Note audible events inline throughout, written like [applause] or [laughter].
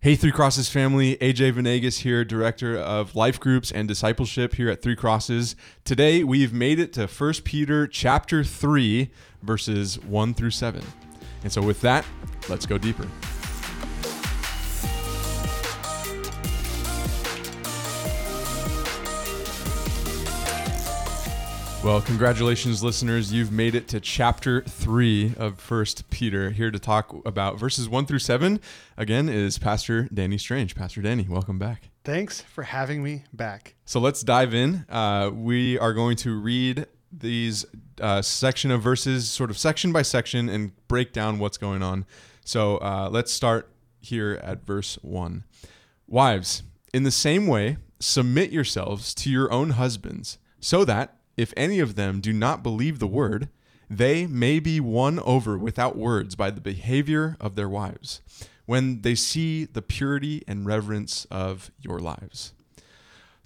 Hey, Three Crosses family, AJ Venegas here, director of life groups and discipleship here at Three Crosses. Today, we've made it to 1 Peter chapter 3, verses 1 through 7. And so, with that, let's go deeper. Well, congratulations, listeners. You've made it to chapter three of First Peter. Here to talk about verses one through seven, again, is Pastor Danny Strange. Pastor Danny, welcome back. Thanks for having me back. So let's dive in. Uh, we are going to read these uh, section of verses, sort of section by section, and break down what's going on. So uh, let's start here at verse one. Wives, in the same way, submit yourselves to your own husbands, so that if any of them do not believe the word, they may be won over without words by the behavior of their wives, when they see the purity and reverence of your lives.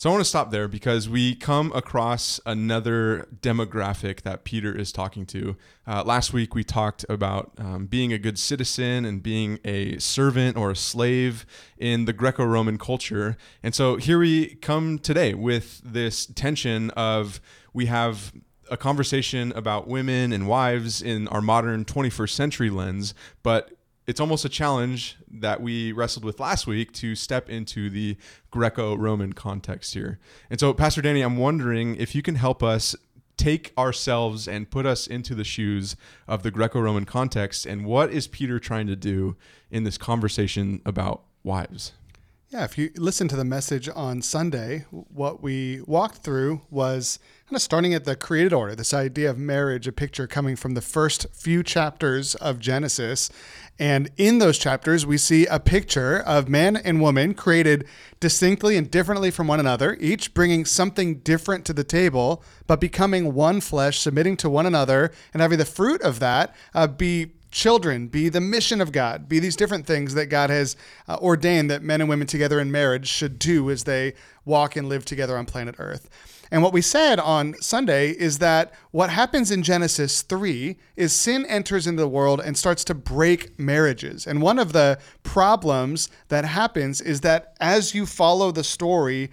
So I want to stop there because we come across another demographic that Peter is talking to. Uh, last week we talked about um, being a good citizen and being a servant or a slave in the Greco Roman culture. And so here we come today with this tension of we have a conversation about women and wives in our modern 21st century lens, but it's almost a challenge that we wrestled with last week to step into the Greco Roman context here. And so, Pastor Danny, I'm wondering if you can help us take ourselves and put us into the shoes of the Greco Roman context and what is Peter trying to do in this conversation about wives? Yeah, if you listen to the message on Sunday, what we walked through was kind of starting at the created order, this idea of marriage, a picture coming from the first few chapters of Genesis. And in those chapters, we see a picture of man and woman created distinctly and differently from one another, each bringing something different to the table, but becoming one flesh, submitting to one another, and having the fruit of that uh, be children, be the mission of God, be these different things that God has uh, ordained that men and women together in marriage should do as they walk and live together on planet Earth. And what we said on Sunday is that what happens in Genesis 3 is sin enters into the world and starts to break marriages. And one of the problems that happens is that as you follow the story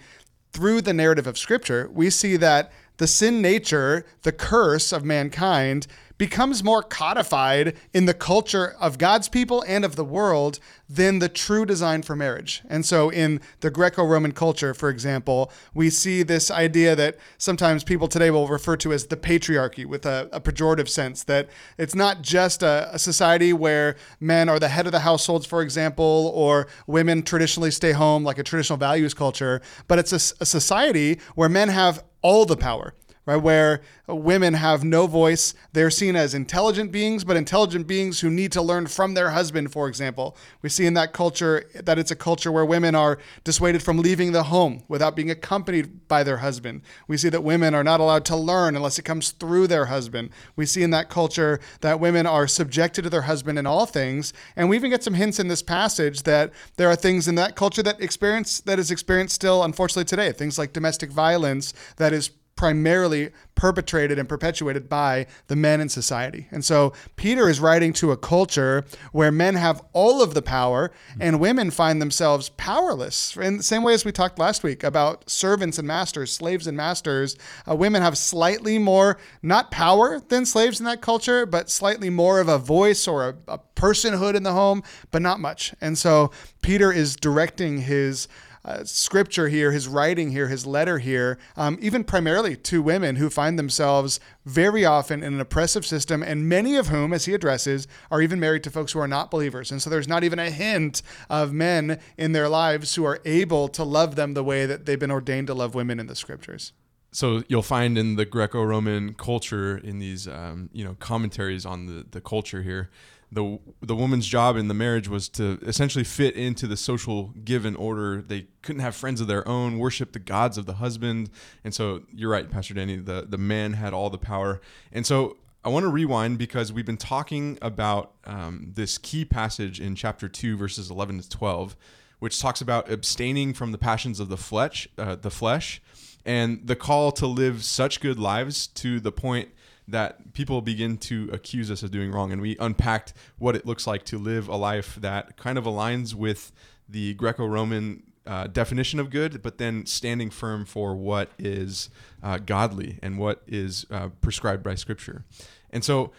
through the narrative of Scripture, we see that the sin nature, the curse of mankind, becomes more codified in the culture of God's people and of the world than the true design for marriage. And so, in the Greco Roman culture, for example, we see this idea that sometimes people today will refer to as the patriarchy with a, a pejorative sense that it's not just a, a society where men are the head of the households, for example, or women traditionally stay home like a traditional values culture, but it's a, a society where men have all the power right? Where women have no voice. They're seen as intelligent beings, but intelligent beings who need to learn from their husband, for example. We see in that culture that it's a culture where women are dissuaded from leaving the home without being accompanied by their husband. We see that women are not allowed to learn unless it comes through their husband. We see in that culture that women are subjected to their husband in all things. And we even get some hints in this passage that there are things in that culture that experience that is experienced still, unfortunately, today. Things like domestic violence that is primarily perpetrated and perpetuated by the men in society. And so Peter is writing to a culture where men have all of the power and women find themselves powerless. In the same way as we talked last week about servants and masters, slaves and masters, uh, women have slightly more, not power than slaves in that culture, but slightly more of a voice or a, a personhood in the home, but not much. And so Peter is directing his uh, scripture here, his writing here, his letter here, um, even primarily to women who find themselves very often in an oppressive system, and many of whom, as he addresses, are even married to folks who are not believers. And so there's not even a hint of men in their lives who are able to love them the way that they've been ordained to love women in the scriptures so you'll find in the Greco-Roman culture, in these um, you know commentaries on the the culture here, the the woman's job in the marriage was to essentially fit into the social given order. They couldn't have friends of their own, worship the gods of the husband, and so you're right, Pastor Danny. The the man had all the power, and so I want to rewind because we've been talking about um, this key passage in chapter two, verses eleven to twelve, which talks about abstaining from the passions of the flesh, uh, the flesh, and the call to live such good lives to the point that people begin to accuse us of doing wrong. And we unpacked what it looks like to live a life that kind of aligns with the Greco Roman uh, definition of good, but then standing firm for what is uh, godly and what is uh, prescribed by Scripture. And so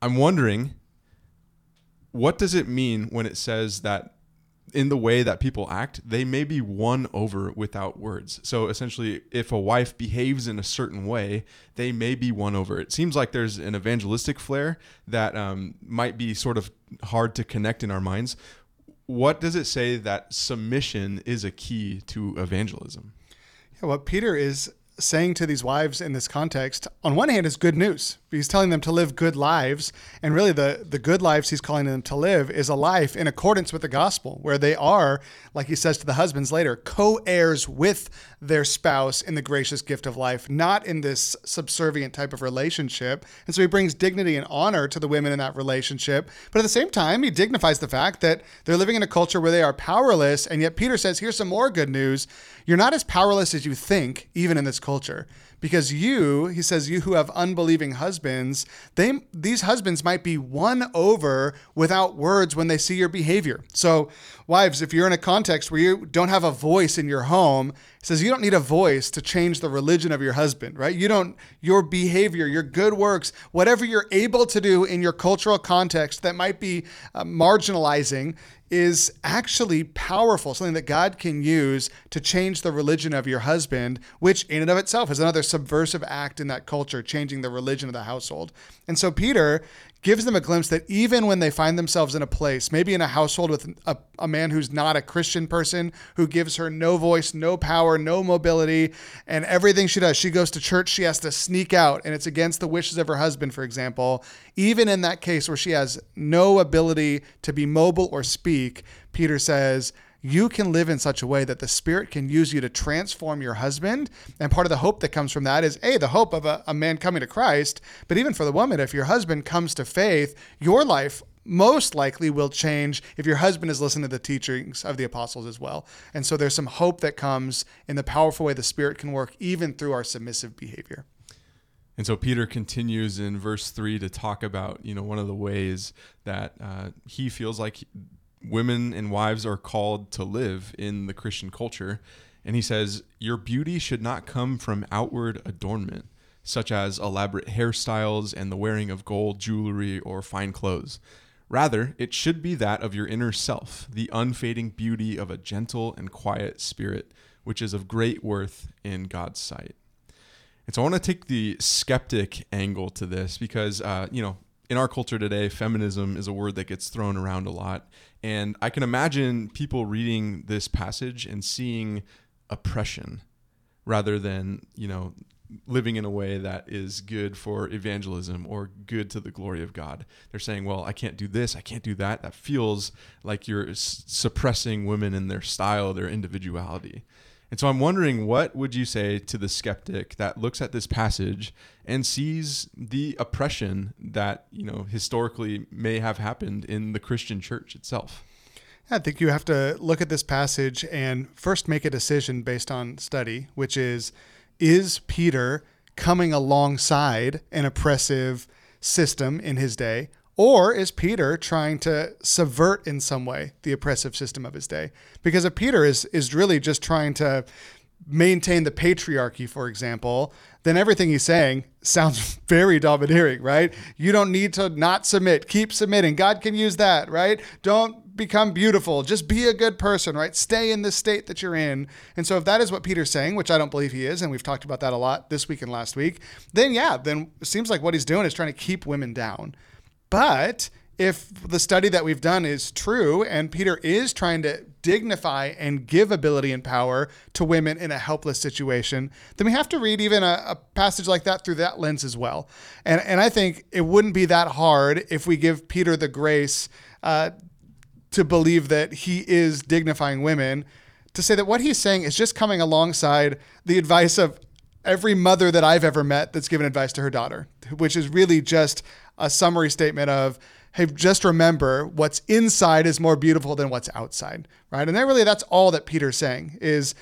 I'm wondering, what does it mean when it says that in the way that people act, they may be won over without words. So essentially, if a wife behaves in a certain way, they may be won over. It seems like there's an evangelistic flair that um, might be sort of hard to connect in our minds. What does it say that submission is a key to evangelism? Yeah, what Peter is saying to these wives in this context, on one hand, is good news. He's telling them to live good lives. And really, the, the good lives he's calling them to live is a life in accordance with the gospel, where they are, like he says to the husbands later, co heirs with their spouse in the gracious gift of life, not in this subservient type of relationship. And so he brings dignity and honor to the women in that relationship. But at the same time, he dignifies the fact that they're living in a culture where they are powerless. And yet, Peter says, here's some more good news. You're not as powerless as you think, even in this culture because you he says you who have unbelieving husbands they these husbands might be won over without words when they see your behavior. So wives if you're in a context where you don't have a voice in your home he says you don't need a voice to change the religion of your husband right? You don't your behavior your good works whatever you're able to do in your cultural context that might be uh, marginalizing is actually powerful, something that God can use to change the religion of your husband, which in and of itself is another subversive act in that culture, changing the religion of the household. And so Peter gives them a glimpse that even when they find themselves in a place, maybe in a household with a, a, man who's not a Christian person, who gives her no voice, no power, no mobility, and everything she does, she goes to church, she has to sneak out, and it's against the wishes of her husband, for example. Even in that case where she has no ability to be mobile or speak, Peter says, you can live in such a way that the Spirit can use you to transform your husband. And part of the hope that comes from that is, A, the hope of a, a man coming to Christ. But even for the woman, if your husband comes to faith, your life most likely will change if your husband is listening to the teachings of the apostles as well. And so there's some hope that comes in the powerful way the Spirit can work even through our submissive behavior. And so Peter continues in verse three to talk about, you know, one of the ways that uh, he feels like women and wives are called to live in the Christian culture. And he says, Your beauty should not come from outward adornment, such as elaborate hairstyles and the wearing of gold jewelry or fine clothes. Rather, it should be that of your inner self, the unfading beauty of a gentle and quiet spirit, which is of great worth in God's sight. And so I want to take the skeptic angle to this because, uh, you know, in our culture today, feminism is a word that gets thrown around a lot. And I can imagine people reading this passage and seeing oppression rather than, you know, living in a way that is good for evangelism or good to the glory of God. They're saying, well, I can't do this, I can't do that. That feels like you're suppressing women in their style, their individuality. And so I'm wondering what would you say to the skeptic that looks at this passage and sees the oppression that, you know, historically may have happened in the Christian church itself? I think you have to look at this passage and first make a decision based on study, which is is Peter coming alongside an oppressive system in his day or is Peter trying to subvert in some way the oppressive system of his day? Because if Peter is is really just trying to maintain the patriarchy, for example, then everything he's saying sounds [laughs] very domineering, right? You don't need to not submit. Keep submitting. God can use that, right? Don't become beautiful. Just be a good person, right? Stay in the state that you're in. And so if that is what Peter's saying, which I don't believe he is, and we've talked about that a lot this week and last week, then yeah, then it seems like what he's doing is trying to keep women down. But if the study that we've done is true and Peter is trying to dignify and give ability and power to women in a helpless situation, then we have to read even a, a, passage like that through that lens as well. And, and I think it wouldn't be that hard if we give Peter the grace uh, to believe that he is dignifying women, to say that what he's saying is just coming alongside the advice of every mother that I've ever met that's given advice to her daughter, which is really just a summary statement of, hey, just remember what's inside is more beautiful than what's outside, right? And that really, that's all that Peter's saying is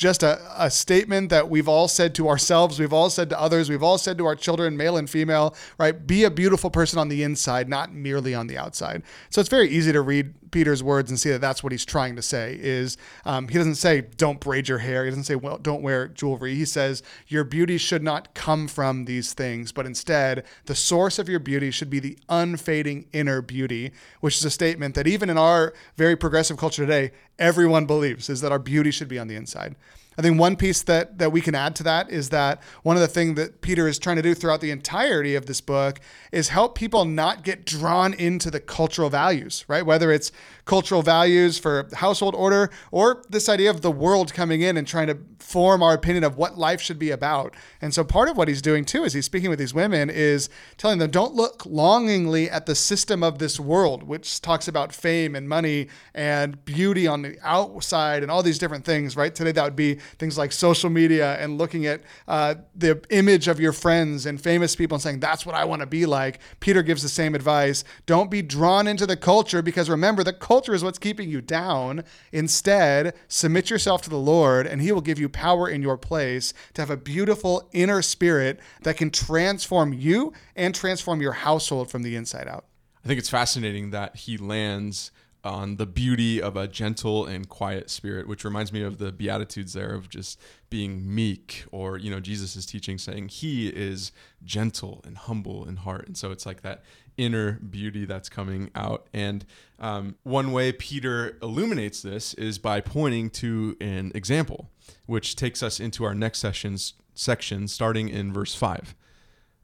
just a, a statement that we've all said to ourselves, we've all said to others, we've all said to our children, male and female, right? Be a beautiful person on the inside, not merely on the outside. So it's very easy to read Peter's words and see that that's what he's trying to say. Is um, he doesn't say don't braid your hair, he doesn't say well don't wear jewelry. He says your beauty should not come from these things, but instead the source of your beauty should be the unfading inner beauty, which is a statement that even in our very progressive culture today, everyone believes is that our beauty should be on the inside. I think one piece that that we can add to that is that one of the things that Peter is trying to do throughout the entirety of this book is help people not get drawn into the cultural values, right? Whether it's cultural values for household order or this idea of the world coming in and trying to form our opinion of what life should be about. And so part of what he's doing too is he's speaking with these women is telling them don't look longingly at the system of this world, which talks about fame and money and beauty on the outside and all these different things, right? Today that would be things like social media and looking at uh, the image of your friends and famous people and saying that's what I want to be like. Peter gives the same advice. Don't be drawn into the culture because remember the culture is what's keeping you down. Instead, submit yourself to the Lord, and He will give you power in your place to have a beautiful inner spirit that can transform you and transform your household from the inside out. I think it's fascinating that he lands on the beauty of a gentle and quiet spirit, which reminds me of the Beatitudes there of just being meek, or, you know, Jesus' is teaching saying he is gentle and humble in heart. And so it's like that inner beauty that's coming out. And um, one way Peter illuminates this is by pointing to an example, which takes us into our next session's section, starting in verse 5.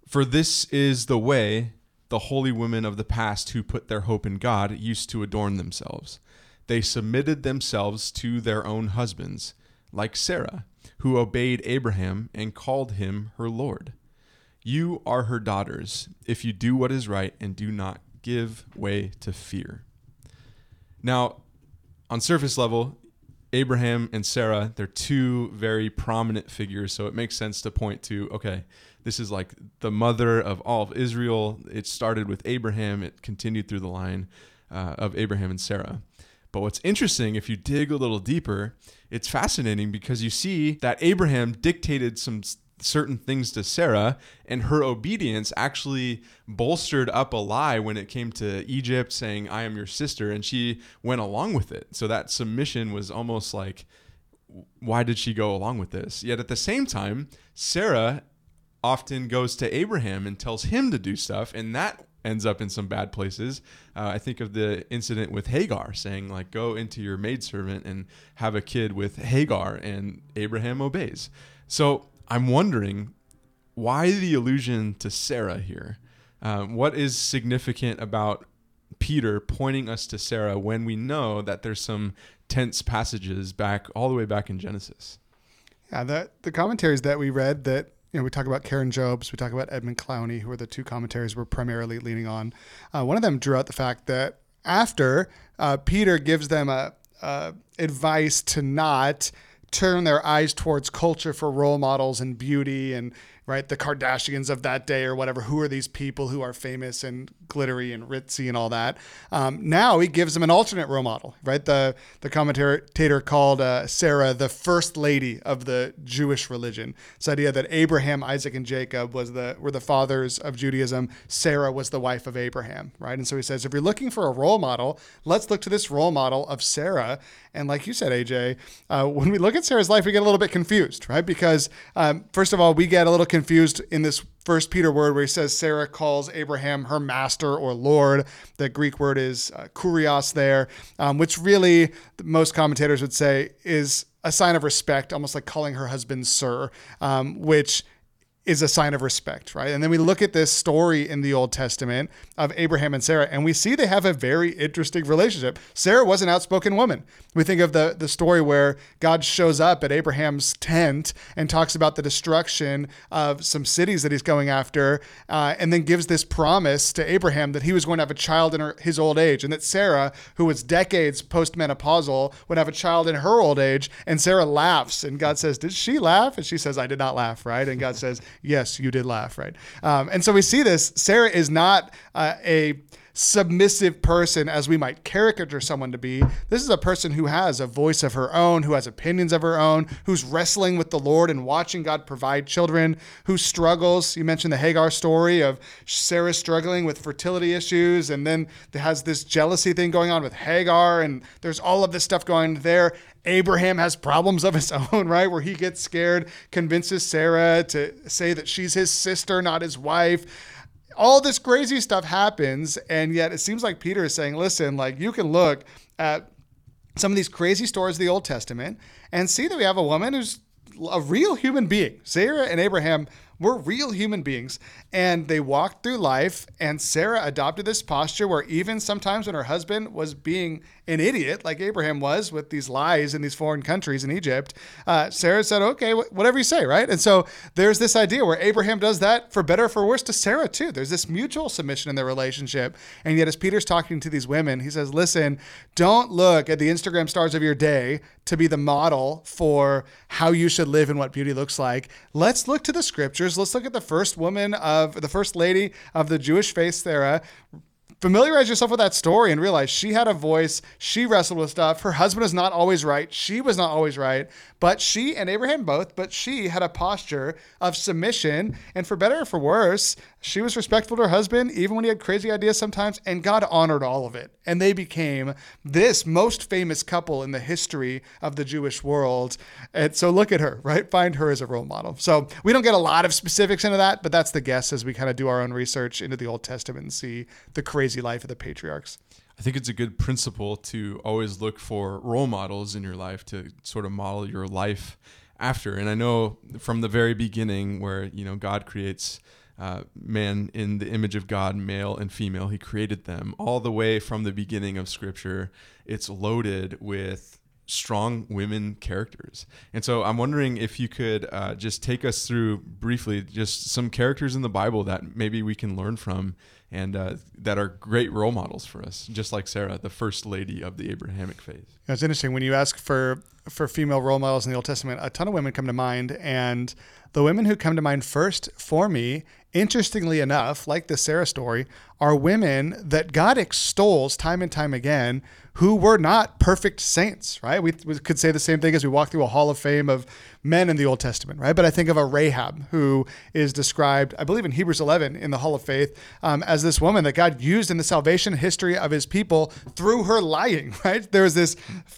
For this is the way the holy women of the past who put their hope in God used to adorn themselves. They submitted themselves to their own husbands, like Sarah, who obeyed Abraham and called him her Lord. You are her daughters if you do what is right and do not give way to fear. Now, on surface level, Abraham and Sarah, they're two very prominent figures, so it makes sense to point to okay, this is like the mother of all of Israel. It started with Abraham, it continued through the line uh, of Abraham and Sarah. But what's interesting, if you dig a little deeper, it's fascinating because you see that Abraham dictated some certain things to Sarah, and her obedience actually bolstered up a lie when it came to Egypt saying, I am your sister, and she went along with it. So that submission was almost like, why did she go along with this? Yet at the same time, Sarah often goes to Abraham and tells him to do stuff, and that ends up in some bad places. Uh, I think of the incident with Hagar saying, like, go into your maidservant and have a kid with Hagar, and Abraham obeys. So I'm wondering why the allusion to Sarah here? Um, what is significant about Peter pointing us to Sarah when we know that there's some tense passages back all the way back in Genesis? Yeah, the the commentaries that we read that you know we talk about Karen Jobes, we talk about Edmund Clowney, who are the two commentaries we're primarily leaning on. Uh, one of them drew out the fact that after uh, Peter gives them a, a advice to not turn their eyes towards culture for role models and beauty and right? The Kardashians of that day or whatever. Who are these people who are famous and glittery and ritzy and all that? Um, now he gives them an alternate role model, right? The the commentator called uh, Sarah the first lady of the Jewish religion. This idea that Abraham, Isaac, and Jacob was the were the fathers of Judaism. Sarah was the wife of Abraham, right? And so he says, if you're looking for a role model, let's look to this role model of Sarah. And like you said, AJ, uh, when we look at Sarah's life, we get a little bit confused, right? Because um, first of all, we get a little confused in this first Peter word where he says Sarah calls Abraham her master or Lord. The Greek word is uh, kurios there, um, which really most commentators would say is a sign of respect, almost like calling her husband sir, um, which is a sign of respect, right? And then we look at this story in the Old Testament of Abraham and Sarah, and we see they have a very interesting relationship. Sarah was an outspoken woman. We think of the, the story where God shows up at Abraham's tent and talks about the destruction of some cities that he's going after, uh, and then gives this promise to Abraham that he was going to have a child in her, his old age, and that Sarah, who was decades postmenopausal, would have a child in her old age. And Sarah laughs, and God says, Did she laugh? And she says, I did not laugh, right? And God says, yes, you did laugh, right? Um, and so we see this. Sarah is not uh, a submissive person as we might caricature someone to be. This is a person who has a voice of her own, who has opinions of her own, who's wrestling with the Lord and watching God provide children, who struggles. You mentioned the Hagar story of Sarah struggling with fertility issues, and then has this jealousy thing going on with Hagar, and there's all of this stuff going there. Abraham has problems of his [laughs] own, right? Where he gets scared, convinces Sarah to say that she's his sister, not his wife. All this crazy stuff happens, and yet it seems like Peter is saying, listen, like you can look at some of these crazy stories of the Old Testament and see that we have a woman who's a real human being. Sarah and Abraham were real human beings and they walked through life and Sarah adopted this posture where even sometimes when her husband was being an idiot like Abraham was with these lies in these foreign countries in Egypt, uh, Sarah said, okay, wh- whatever you say, right? And so there's this idea where Abraham does that for better or for worse to Sarah too. There's this mutual submission in their relationship. And yet as Peter's talking to these women, he says, listen, don't look at the Instagram stars of your day to be the model for how you should live and what beauty looks like. Let's look to the scriptures. Let's look at the first woman of the first lady of the Jewish faith, Sarah, familiarize yourself with that story and realize she had a voice. She wrestled with stuff. Her husband is not always right. She was not always right. But she and Abraham both, but she had a posture of submission. And for better or for worse, she was respectful to her husband, even when he had crazy ideas sometimes. And God honored all of it. And they became this most famous couple in the history of the Jewish world. And so look at her, right? Find her as a role model. So we don't get a lot of specifics into that, but that's the guess as we kind of do our own research into the Old Testament and see the crazy life of the patriarchs. I think it's a good principle to always look for role models in your life to sort of model your life after. And I know from the very beginning, where you know God creates uh, man in the image of God, male and female, He created them all the way from the beginning of Scripture. It's loaded with strong women characters. And so I'm wondering if you could uh, just take us through briefly just some characters in the Bible that maybe we can learn from and uh, that are great role models for us, just like Sarah, the first lady of the Abrahamic faith. It's interesting when you ask for for female role models in the Old Testament. A ton of women come to mind, and the women who come to mind first for me, interestingly enough, like the Sarah story, are women that God extols time and time again who were not perfect saints, right? We, we, could say the same thing as we walk through a hall of fame of men in the Old Testament, right? But I think of a Rahab who is described, I believe in Hebrews 11 in the Hall of Faith, um, as this woman that God used in the salvation history of his people through her lying, [laughs] right? There was this,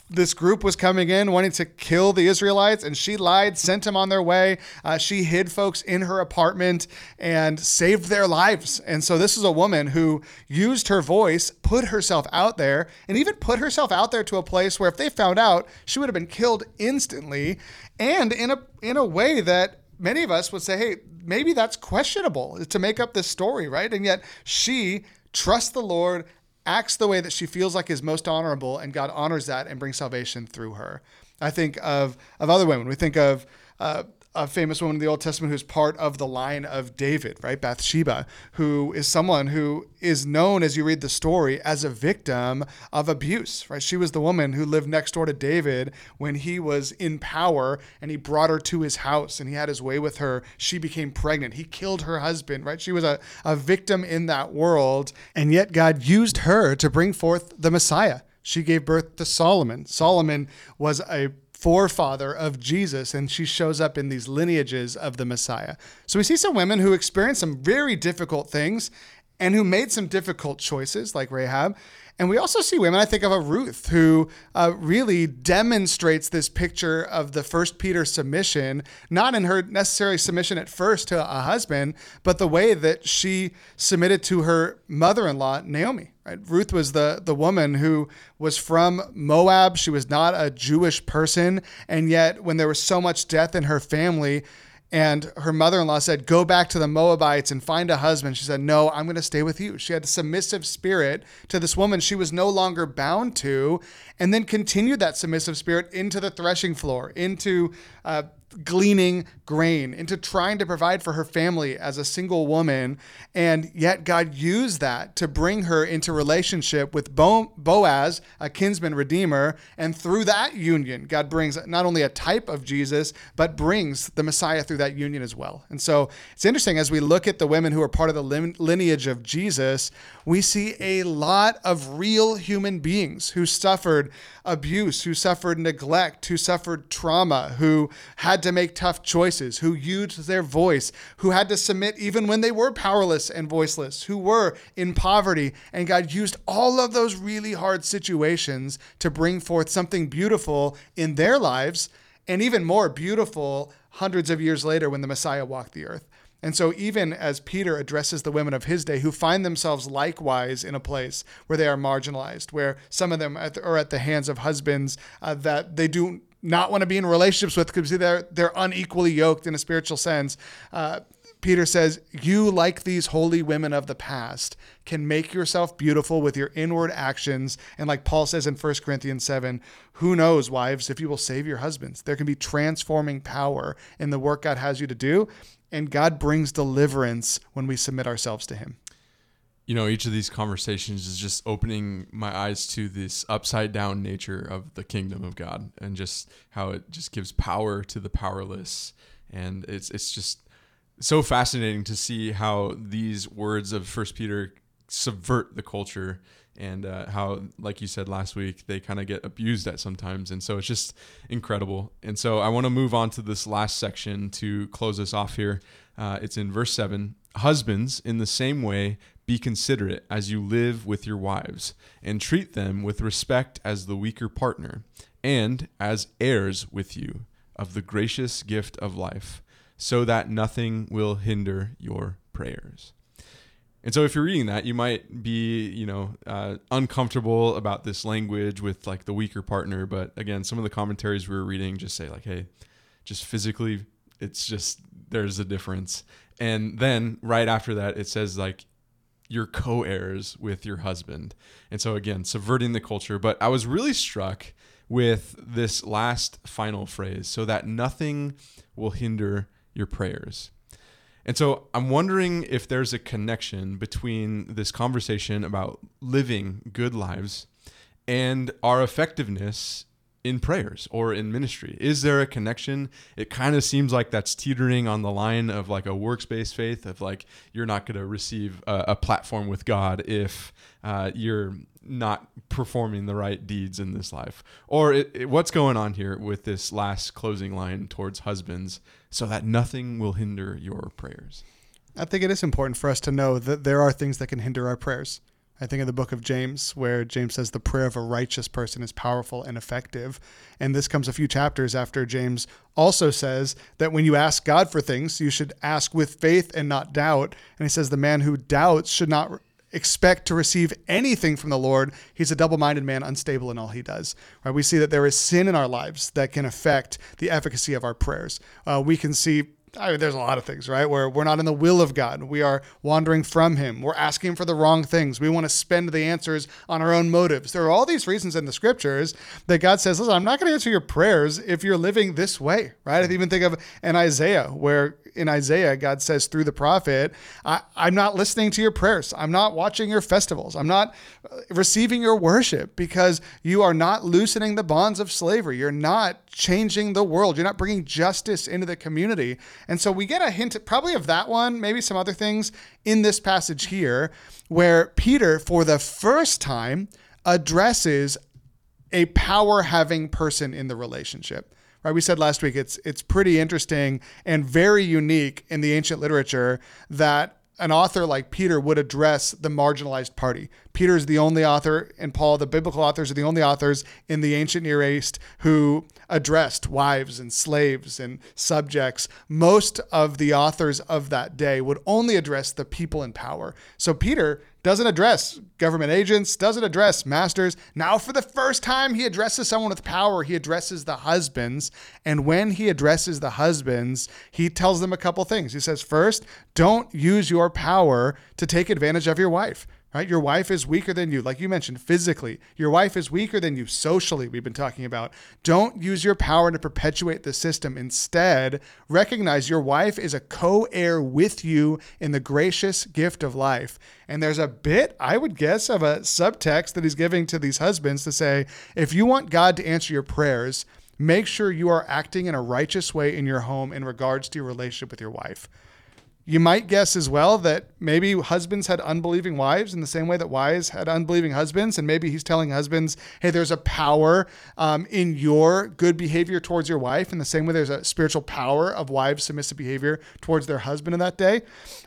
this group was coming in wanting to kill the Israelites and she lied, sent them on their way. Uh, she hid folks in her apartment and saved their lives. And so this is a woman who used her voice, put herself out there, and even put herself out there to a place where if they found out, she would have been killed instantly, and in a in a way that many of us would say, hey, maybe that's questionable to make up this story, right? And yet she trusts the Lord, acts the way that she feels like is most honorable, and God honors that and brings salvation through her. I think of of other women. We think of uh, a famous woman in the Old Testament who's part of the line of David, right? Bathsheba, who is someone who is known, as you read the story, as a victim of abuse, right? She was the woman who lived next door to David when he was in power and he brought her to his house and he had his way with her. She became pregnant. He killed her husband, right? She was a, a victim in that world. And yet God used her to bring forth the Messiah. She gave birth to Solomon. Solomon was a forefather of Jesus, and she shows up in these lineages of the Messiah. So we see some women who experienced some very difficult things and who made some difficult choices, like Rahab. And we also see women, I think of a Ruth, who uh, really demonstrates this picture of the first Peter submission, not in her necessary submission at first to a husband, but the way that she submitted to her mother in law, Naomi. Right? Ruth was the, the woman who was from Moab. She was not a Jewish person. And yet, when there was so much death in her family, and her mother in law said, Go back to the Moabites and find a husband. She said, No, I'm going to stay with you. She had a submissive spirit to this woman she was no longer bound to, and then continued that submissive spirit into the threshing floor, into uh, gleaning grain, into trying to provide for her family as a single woman. And yet God used that to bring her into relationship with Bo- Boaz, a kinsman redeemer. And through that union, God brings not only a type of Jesus, but brings the Messiah through that union as well. And so it's interesting as we look at the women who are part of the lineage of Jesus, we see a lot of real human beings who suffered abuse, who suffered neglect, who suffered trauma, who had to make tough choices, who used their voice, who had to submit even when they were powerless and voiceless, who were in poverty. And God used all of those really hard situations to bring forth something beautiful in their lives, and even more beautiful hundreds of years later when the Messiah walked the earth. And so, even as Peter addresses the women of his day who find themselves likewise in a place where they are marginalized, where some of them are at the hands of husbands uh, that they do not want to be in relationships with because they're, they're unequally yoked in a spiritual sense. Uh, Peter says, You, like these holy women of the past, can make yourself beautiful with your inward actions. And like Paul says in 1 Corinthians 7, who knows, wives, if you will save your husbands? There can be transforming power in the work God has you to do. And God brings deliverance when we submit ourselves to Him. You know, each of these conversations is just opening my eyes to this upside down nature of the kingdom of God and just how it just gives power to the powerless. And it's it's just so fascinating to see how these words of First Peter subvert the culture and uh, how, like you said last week, they kind of get abused at sometimes. And so it's just incredible. And so I want to move on to this last section to close us off here. Uh, it's in verse 7 Husbands, in the same way, be considerate as you live with your wives, and treat them with respect as the weaker partner, and as heirs with you of the gracious gift of life, so that nothing will hinder your prayers. And so, if you're reading that, you might be, you know, uh, uncomfortable about this language with like the weaker partner. But again, some of the commentaries we were reading just say like, "Hey, just physically, it's just there's a difference." And then right after that, it says like, "You're co-heirs with your husband." And so again, subverting the culture. But I was really struck with this last final phrase, so that nothing will hinder your prayers. And so I'm wondering if there's a connection between this conversation about living good lives and our effectiveness in prayers or in ministry? Is there a connection? It kind of seems like that's teetering on the line of like a works based faith, of like you're not going to receive a, a, platform with God if uh, you're not performing the right deeds in this life. Or it, it, what's going on here with this last closing line towards husbands so that nothing will hinder your prayers? I think it is important for us to know that there are things that can hinder our prayers. I think of the book of James, where James says the prayer of a righteous person is powerful and effective. And this comes a few chapters after James also says that when you ask God for things, you should ask with faith and not doubt. And he says the man who doubts should not expect to receive anything from the Lord. He's a double-minded man, unstable in all he does. Right? We see that there is sin in our lives that can affect the efficacy of our prayers. Uh, we can see I mean, there's a lot of things, right? Where we're not in the will of God. We are wandering from Him. We're asking for the wrong things. We want to spend the answers on our own motives. There are all these reasons in the scriptures that God says, listen, I'm not going to answer your prayers if you're living this way, right? I even think of an Isaiah where in Isaiah, God says through the prophet, I, am not listening to your prayers. I'm not watching your festivals. I'm not uh, receiving your worship because you are not loosening the bonds of slavery. You're not changing the world. You're not bringing justice into the community. And so we get a hint probably of that one, maybe some other things in this passage here, where Peter, for the first time, addresses a power having person in the relationship right? We said last week it's it's pretty interesting and very unique in the ancient literature that an author like Peter would address the marginalized party. Peter is the only author, and Paul, the biblical authors, are the only authors in the ancient Near East who addressed wives and slaves and subjects. Most of the authors of that day would only address the people in power. So Peter doesn't address government agents, doesn't address masters. Now, for the first time, he addresses someone with power. He addresses the husbands. And when he addresses the husbands, he tells them a couple things. He says, first, don't use your power to take advantage of your wife right? Your wife is weaker than you, like you mentioned, physically. Your wife is weaker than you socially, we've been talking about. Don't use your power to perpetuate the system. Instead, recognize your wife is a co heir with you in the gracious gift of life. And there's a bit, I would guess, of a subtext that he's giving to these husbands to say, if you want God to answer your prayers, make sure you are acting in a righteous way in your home in regards to your relationship with your wife. You might guess as well that maybe husbands had unbelieving wives in the same way that wives had unbelieving husbands. And maybe he's telling husbands, hey, there's a power um, in your good behavior towards your wife, in the same way there's a spiritual power of wives' submissive behavior towards their husband in that day.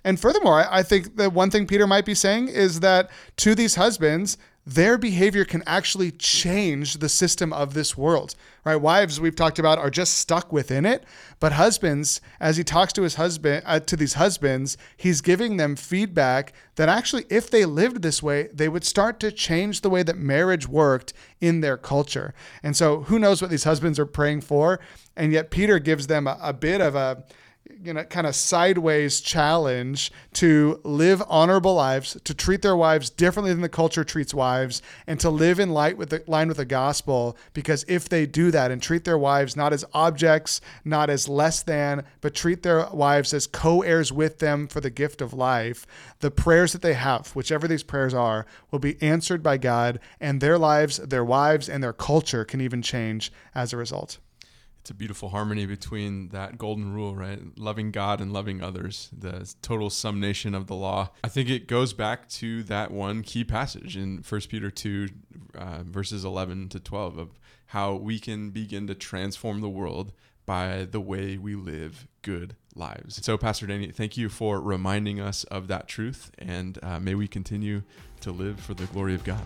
And furthermore, I think that one thing Peter might be saying is that to these husbands, their behavior can actually change the system of this world. Right? Wives, we've talked about, are just stuck within it. But husbands, as he talks to his husband, uh, to these husbands, he's giving them feedback that actually, if they lived this way, they would start to change the way that marriage worked in their culture. And so, who knows what these husbands are praying for? And yet, Peter gives them a, a bit of a you know, kind of sideways challenge to live honorable lives, to treat their wives differently than the culture treats wives, and to live in light with the line with the gospel. Because if they do that and treat their wives not as objects, not as less than, but treat their wives as co-heirs with them for the gift of life, the prayers that they have, whichever these prayers are, will be answered by God, and their lives, their wives, and their culture can even change as a result it's a beautiful harmony between that golden rule, right? Loving God and loving others, the total summation of the law. I think it goes back to that one key passage in 1 Peter 2, uh, verses 11 to 12, of how we can begin to transform the world by the way we live good lives. So, Pastor Danny, thank you for reminding us of that truth, and uh, may we continue to live for the glory of God.